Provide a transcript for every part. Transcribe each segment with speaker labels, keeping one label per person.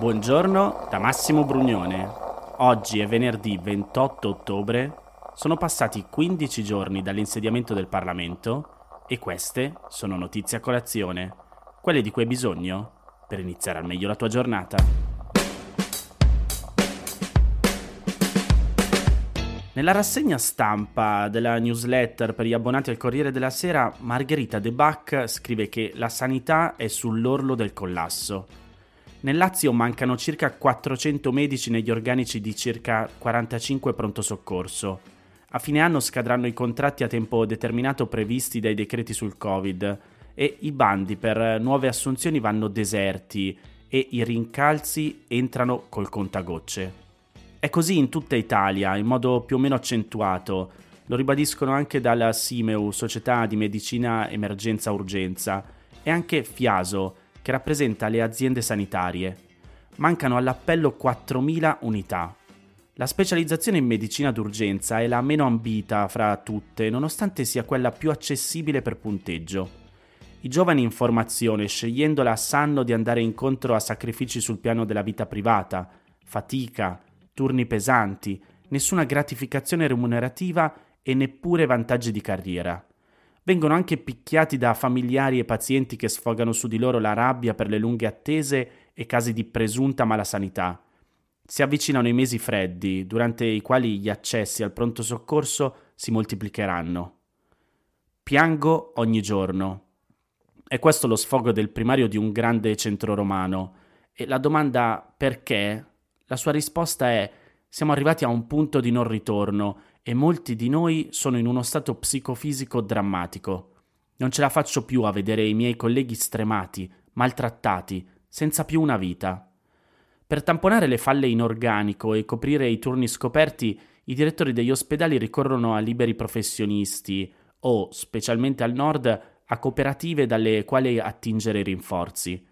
Speaker 1: Buongiorno da Massimo Brugnone. Oggi è venerdì 28 ottobre, sono passati 15 giorni dall'insediamento del Parlamento e queste sono notizie a colazione, quelle di cui hai bisogno per iniziare al meglio la tua giornata. Nella rassegna stampa della newsletter per gli abbonati al Corriere della Sera, Margherita De Bach scrive che la sanità è sull'orlo del collasso nel Lazio mancano circa 400 medici negli organici di circa 45 pronto soccorso. A fine anno scadranno i contratti a tempo determinato previsti dai decreti sul Covid e i bandi per nuove assunzioni vanno deserti e i rincalzi entrano col contagocce. È così in tutta Italia, in modo più o meno accentuato. Lo ribadiscono anche dalla Simeu, Società di Medicina Emergenza Urgenza, e anche Fiaso, che rappresenta le aziende sanitarie. Mancano all'appello 4.000 unità. La specializzazione in medicina d'urgenza è la meno ambita fra tutte, nonostante sia quella più accessibile per punteggio. I giovani in formazione, scegliendola, sanno di andare incontro a sacrifici sul piano della vita privata, fatica, turni pesanti, nessuna gratificazione remunerativa e neppure vantaggi di carriera. Vengono anche picchiati da familiari e pazienti che sfogano su di loro la rabbia per le lunghe attese e casi di presunta malasanità. Si avvicinano i mesi freddi, durante i quali gli accessi al pronto soccorso si moltiplicheranno. Piango ogni giorno. È questo lo sfogo del primario di un grande centro romano. E la domanda perché? La sua risposta è siamo arrivati a un punto di non ritorno e molti di noi sono in uno stato psicofisico drammatico. Non ce la faccio più a vedere i miei colleghi stremati, maltrattati, senza più una vita. Per tamponare le falle in organico e coprire i turni scoperti, i direttori degli ospedali ricorrono a liberi professionisti o, specialmente al nord, a cooperative dalle quali attingere rinforzi.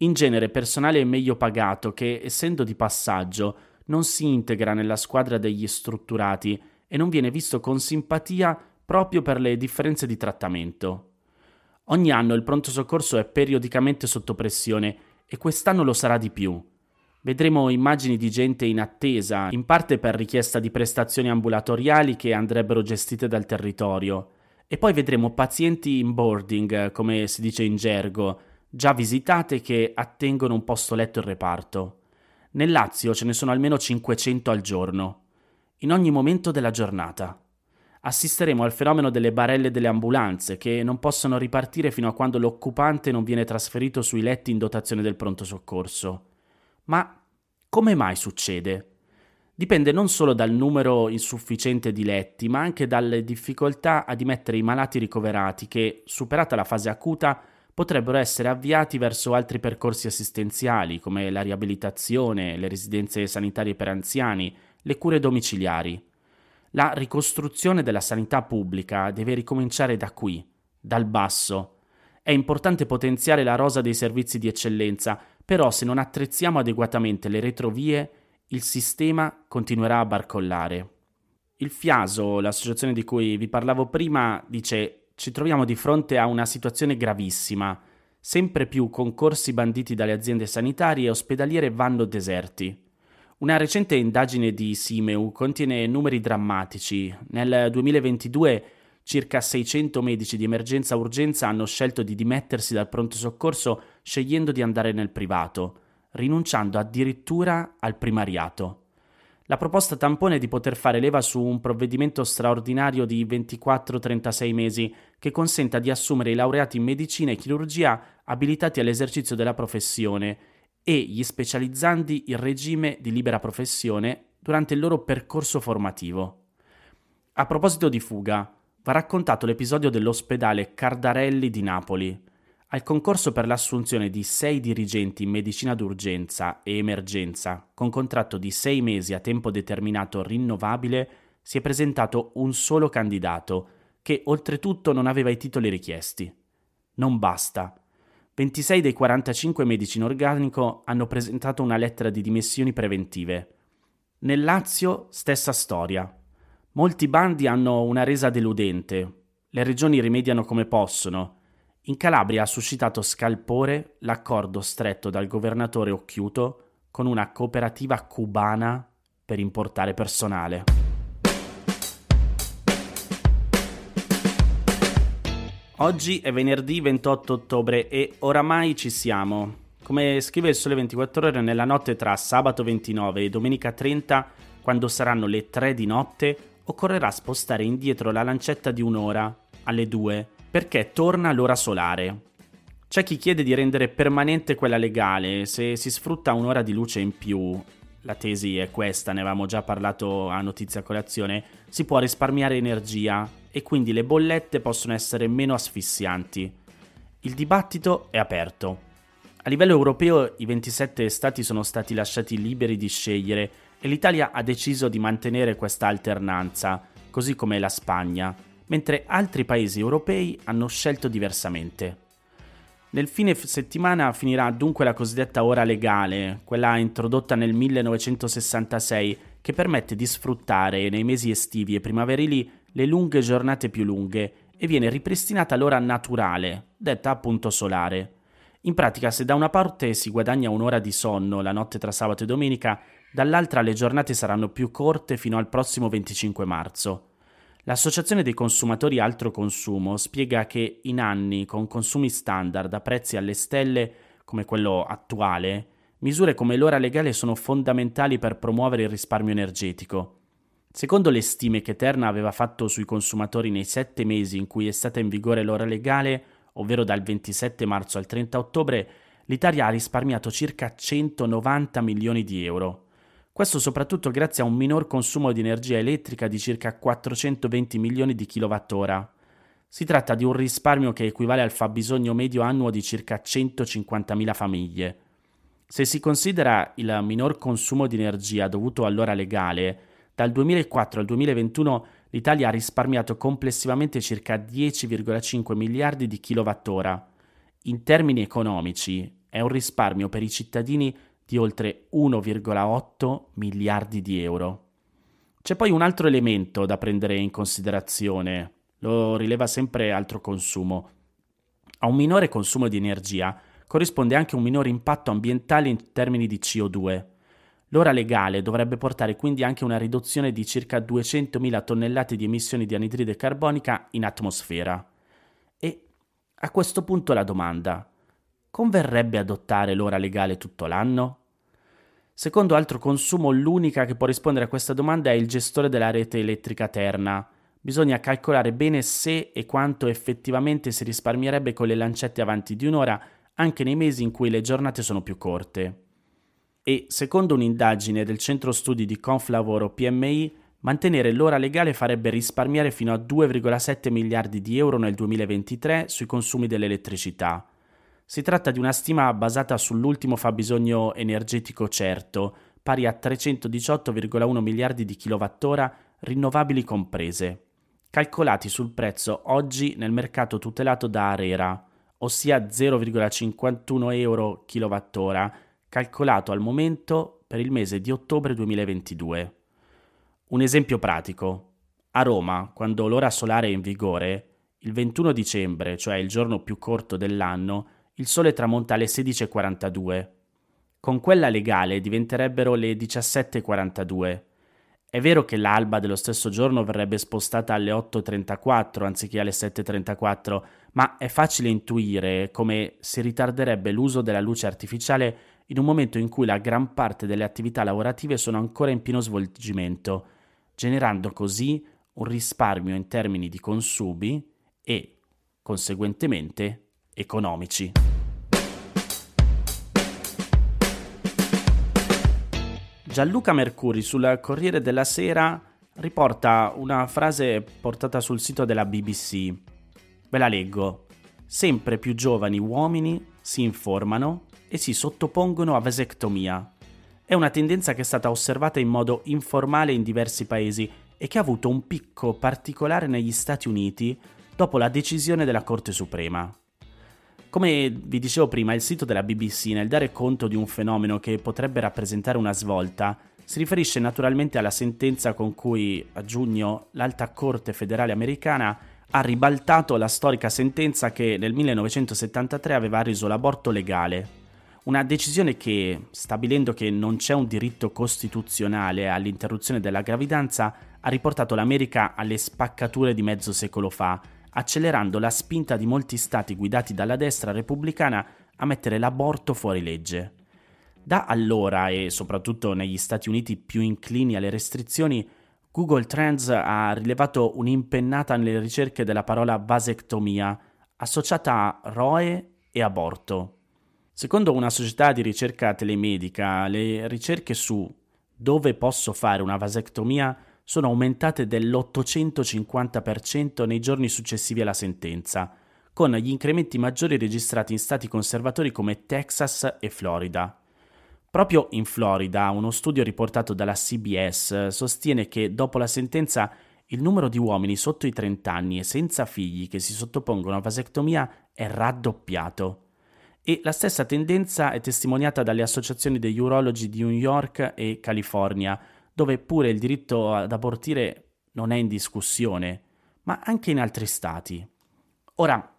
Speaker 1: In genere personale meglio pagato che, essendo di passaggio, non si integra nella squadra degli strutturati e non viene visto con simpatia proprio per le differenze di trattamento. Ogni anno il pronto soccorso è periodicamente sotto pressione e quest'anno lo sarà di più. Vedremo immagini di gente in attesa, in parte per richiesta di prestazioni ambulatoriali che andrebbero gestite dal territorio, e poi vedremo pazienti in boarding, come si dice in gergo, già visitate che attengono un posto letto in reparto. Nel Lazio ce ne sono almeno 500 al giorno in ogni momento della giornata. Assisteremo al fenomeno delle barelle delle ambulanze che non possono ripartire fino a quando l'occupante non viene trasferito sui letti in dotazione del pronto soccorso. Ma come mai succede? Dipende non solo dal numero insufficiente di letti, ma anche dalle difficoltà a dimettere i malati ricoverati che, superata la fase acuta, potrebbero essere avviati verso altri percorsi assistenziali come la riabilitazione, le residenze sanitarie per anziani, le cure domiciliari. La ricostruzione della sanità pubblica deve ricominciare da qui, dal basso. È importante potenziare la rosa dei servizi di eccellenza, però se non attrezziamo adeguatamente le retrovie, il sistema continuerà a barcollare. Il Fiaso, l'associazione di cui vi parlavo prima, dice ci troviamo di fronte a una situazione gravissima. Sempre più concorsi banditi dalle aziende sanitarie e ospedaliere vanno deserti. Una recente indagine di Simeu contiene numeri drammatici. Nel 2022 circa 600 medici di emergenza urgenza hanno scelto di dimettersi dal pronto soccorso scegliendo di andare nel privato, rinunciando addirittura al primariato. La proposta tampone è di poter fare leva su un provvedimento straordinario di 24-36 mesi che consenta di assumere i laureati in medicina e chirurgia abilitati all'esercizio della professione e gli specializzandi in regime di libera professione durante il loro percorso formativo. A proposito di fuga, va raccontato l'episodio dell'ospedale Cardarelli di Napoli. Al concorso per l'assunzione di sei dirigenti in medicina d'urgenza e emergenza, con contratto di sei mesi a tempo determinato rinnovabile, si è presentato un solo candidato, che oltretutto non aveva i titoli richiesti. Non basta 26 dei 45 medici in organico hanno presentato una lettera di dimissioni preventive. Nel Lazio stessa storia. Molti bandi hanno una resa deludente. Le regioni rimediano come possono. In Calabria ha suscitato scalpore l'accordo stretto dal governatore Occhiuto con una cooperativa cubana per importare personale. Oggi è venerdì 28 ottobre e oramai ci siamo. Come scrive il Sole 24 ore, nella notte tra sabato 29 e domenica 30, quando saranno le 3 di notte, occorrerà spostare indietro la lancetta di un'ora, alle 2, perché torna l'ora solare. C'è chi chiede di rendere permanente quella legale, se si sfrutta un'ora di luce in più, la tesi è questa, ne avevamo già parlato a notizia colazione, si può risparmiare energia e quindi le bollette possono essere meno asfissianti. Il dibattito è aperto. A livello europeo i 27 stati sono stati lasciati liberi di scegliere e l'Italia ha deciso di mantenere questa alternanza, così come la Spagna, mentre altri paesi europei hanno scelto diversamente. Nel fine settimana finirà dunque la cosiddetta ora legale, quella introdotta nel 1966, che permette di sfruttare nei mesi estivi e primaverili le lunghe giornate più lunghe e viene ripristinata l'ora naturale, detta appunto solare. In pratica, se da una parte si guadagna un'ora di sonno la notte tra sabato e domenica, dall'altra le giornate saranno più corte fino al prossimo 25 marzo. L'Associazione dei consumatori Altro Consumo spiega che in anni con consumi standard a prezzi alle stelle come quello attuale, misure come l'ora legale sono fondamentali per promuovere il risparmio energetico. Secondo le stime che Terna aveva fatto sui consumatori nei sette mesi in cui è stata in vigore l'ora legale, ovvero dal 27 marzo al 30 ottobre, l'Italia ha risparmiato circa 190 milioni di euro. Questo soprattutto grazie a un minor consumo di energia elettrica di circa 420 milioni di kWh. Si tratta di un risparmio che equivale al fabbisogno medio annuo di circa 150.000 famiglie. Se si considera il minor consumo di energia dovuto all'ora legale, dal 2004 al 2021 l'Italia ha risparmiato complessivamente circa 10,5 miliardi di kWh. In termini economici è un risparmio per i cittadini di oltre 1,8 miliardi di euro. C'è poi un altro elemento da prendere in considerazione, lo rileva sempre altro consumo. A un minore consumo di energia corrisponde anche un minore impatto ambientale in termini di CO2. L'ora legale dovrebbe portare quindi anche una riduzione di circa 200.000 tonnellate di emissioni di anidride carbonica in atmosfera. E a questo punto la domanda, converrebbe adottare l'ora legale tutto l'anno? Secondo altro consumo, l'unica che può rispondere a questa domanda è il gestore della rete elettrica Terna. Bisogna calcolare bene se e quanto effettivamente si risparmierebbe con le lancette avanti di un'ora anche nei mesi in cui le giornate sono più corte. E secondo un'indagine del centro studi di Conflavoro PMI, mantenere l'ora legale farebbe risparmiare fino a 2,7 miliardi di euro nel 2023 sui consumi dell'elettricità. Si tratta di una stima basata sull'ultimo fabbisogno energetico certo, pari a 318,1 miliardi di kWh rinnovabili comprese, calcolati sul prezzo oggi nel mercato tutelato da Arera, ossia 0,51 euro kWh, calcolato al momento per il mese di ottobre 2022. Un esempio pratico. A Roma, quando l'ora solare è in vigore, il 21 dicembre, cioè il giorno più corto dell'anno, il sole tramonta alle 16.42. Con quella legale diventerebbero le 17.42. È vero che l'alba dello stesso giorno verrebbe spostata alle 8.34 anziché alle 7.34, ma è facile intuire come si ritarderebbe l'uso della luce artificiale in un momento in cui la gran parte delle attività lavorative sono ancora in pieno svolgimento, generando così un risparmio in termini di consumi e, conseguentemente, economici. Gianluca Mercuri sul Corriere della Sera riporta una frase portata sul sito della BBC. Ve la leggo. Sempre più giovani uomini si informano e si sottopongono a vasectomia. È una tendenza che è stata osservata in modo informale in diversi paesi e che ha avuto un picco particolare negli Stati Uniti dopo la decisione della Corte Suprema. Come vi dicevo prima, il sito della BBC nel dare conto di un fenomeno che potrebbe rappresentare una svolta si riferisce naturalmente alla sentenza con cui a giugno l'Alta Corte federale americana ha ribaltato la storica sentenza che nel 1973 aveva reso l'aborto legale. Una decisione che, stabilendo che non c'è un diritto costituzionale all'interruzione della gravidanza, ha riportato l'America alle spaccature di mezzo secolo fa, accelerando la spinta di molti stati guidati dalla destra repubblicana a mettere l'aborto fuori legge. Da allora, e soprattutto negli Stati Uniti più inclini alle restrizioni, Google Trends ha rilevato un'impennata nelle ricerche della parola vasectomia, associata a ROE e aborto. Secondo una società di ricerca telemedica, le ricerche su dove posso fare una vasectomia sono aumentate dell'850% nei giorni successivi alla sentenza, con gli incrementi maggiori registrati in stati conservatori come Texas e Florida. Proprio in Florida, uno studio riportato dalla CBS sostiene che dopo la sentenza il numero di uomini sotto i 30 anni e senza figli che si sottopongono a vasectomia è raddoppiato. E la stessa tendenza è testimoniata dalle associazioni degli urologi di New York e California, dove pure il diritto ad abortire non è in discussione, ma anche in altri stati. Ora,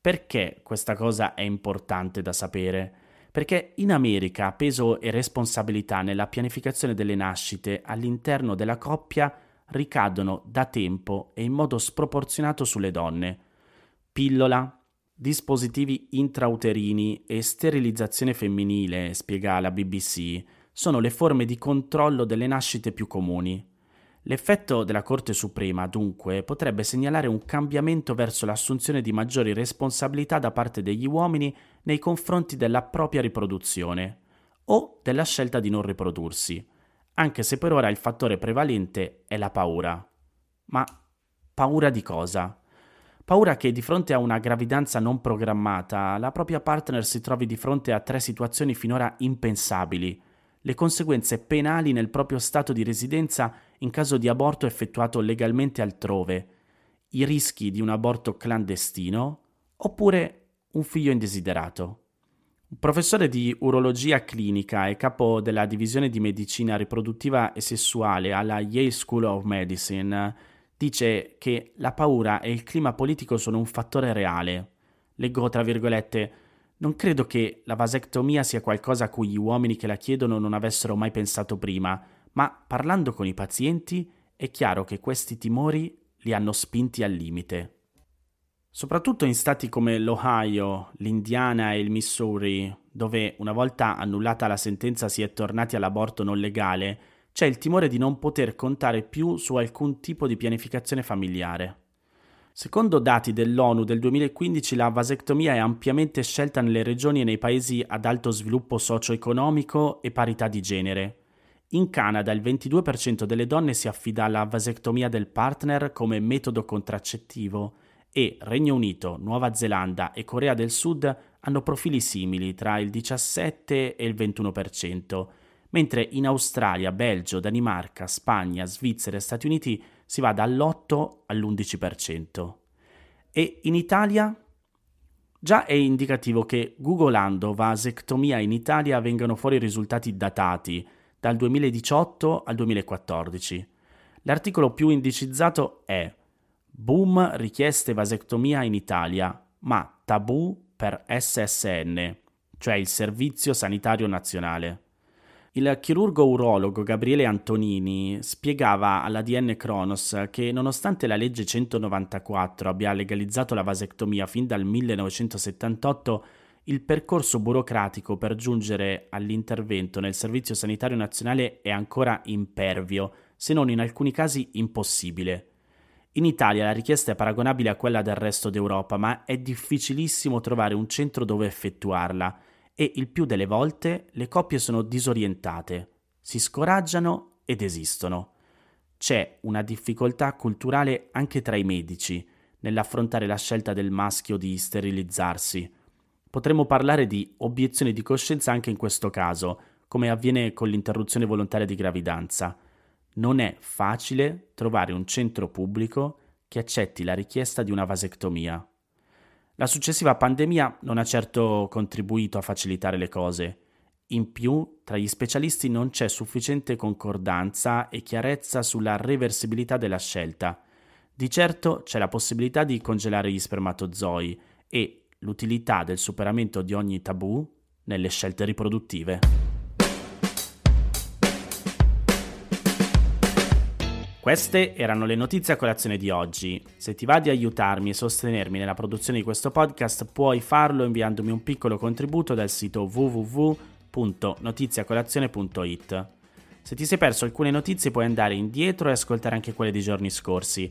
Speaker 1: perché questa cosa è importante da sapere? Perché in America peso e responsabilità nella pianificazione delle nascite all'interno della coppia ricadono da tempo e in modo sproporzionato sulle donne. Pillola, dispositivi intrauterini e sterilizzazione femminile, spiega la BBC, sono le forme di controllo delle nascite più comuni. L'effetto della Corte Suprema, dunque, potrebbe segnalare un cambiamento verso l'assunzione di maggiori responsabilità da parte degli uomini nei confronti della propria riproduzione o della scelta di non riprodursi, anche se per ora il fattore prevalente è la paura. Ma paura di cosa? Paura che di fronte a una gravidanza non programmata la propria partner si trovi di fronte a tre situazioni finora impensabili, le conseguenze penali nel proprio stato di residenza in caso di aborto effettuato legalmente altrove, i rischi di un aborto clandestino oppure un figlio indesiderato. Un professore di urologia clinica e capo della divisione di medicina riproduttiva e sessuale alla Yale School of Medicine dice che la paura e il clima politico sono un fattore reale. Leggo tra virgolette non credo che la vasectomia sia qualcosa a cui gli uomini che la chiedono non avessero mai pensato prima, ma parlando con i pazienti è chiaro che questi timori li hanno spinti al limite. Soprattutto in stati come l'Ohio, l'Indiana e il Missouri, dove una volta annullata la sentenza si è tornati all'aborto non legale, c'è il timore di non poter contare più su alcun tipo di pianificazione familiare. Secondo dati dell'ONU del 2015 la vasectomia è ampiamente scelta nelle regioni e nei paesi ad alto sviluppo socio-economico e parità di genere. In Canada il 22% delle donne si affida alla vasectomia del partner come metodo contraccettivo e Regno Unito, Nuova Zelanda e Corea del Sud hanno profili simili tra il 17 e il 21%, mentre in Australia, Belgio, Danimarca, Spagna, Svizzera e Stati Uniti si va dall'8 all'11%. E in Italia? Già è indicativo che googolando vasectomia in Italia vengano fuori risultati datati dal 2018 al 2014. L'articolo più indicizzato è Boom richieste vasectomia in Italia, ma tabù per SSN, cioè il Servizio Sanitario Nazionale. Il chirurgo urologo Gabriele Antonini spiegava all'ADN Kronos che nonostante la legge 194 abbia legalizzato la vasectomia fin dal 1978, il percorso burocratico per giungere all'intervento nel Servizio Sanitario Nazionale è ancora impervio, se non in alcuni casi impossibile. In Italia la richiesta è paragonabile a quella del resto d'Europa, ma è difficilissimo trovare un centro dove effettuarla e il più delle volte le coppie sono disorientate, si scoraggiano ed esistono. C'è una difficoltà culturale anche tra i medici nell'affrontare la scelta del maschio di sterilizzarsi. Potremmo parlare di obiezione di coscienza anche in questo caso, come avviene con l'interruzione volontaria di gravidanza. Non è facile trovare un centro pubblico che accetti la richiesta di una vasectomia. La successiva pandemia non ha certo contribuito a facilitare le cose. In più, tra gli specialisti non c'è sufficiente concordanza e chiarezza sulla reversibilità della scelta. Di certo c'è la possibilità di congelare gli spermatozoi e l'utilità del superamento di ogni tabù nelle scelte riproduttive. Queste erano le notizie a colazione di oggi. Se ti va di aiutarmi e sostenermi nella produzione di questo podcast, puoi farlo inviandomi un piccolo contributo dal sito www.notiziacolazione.it. Se ti sei perso alcune notizie puoi andare indietro e ascoltare anche quelle dei giorni scorsi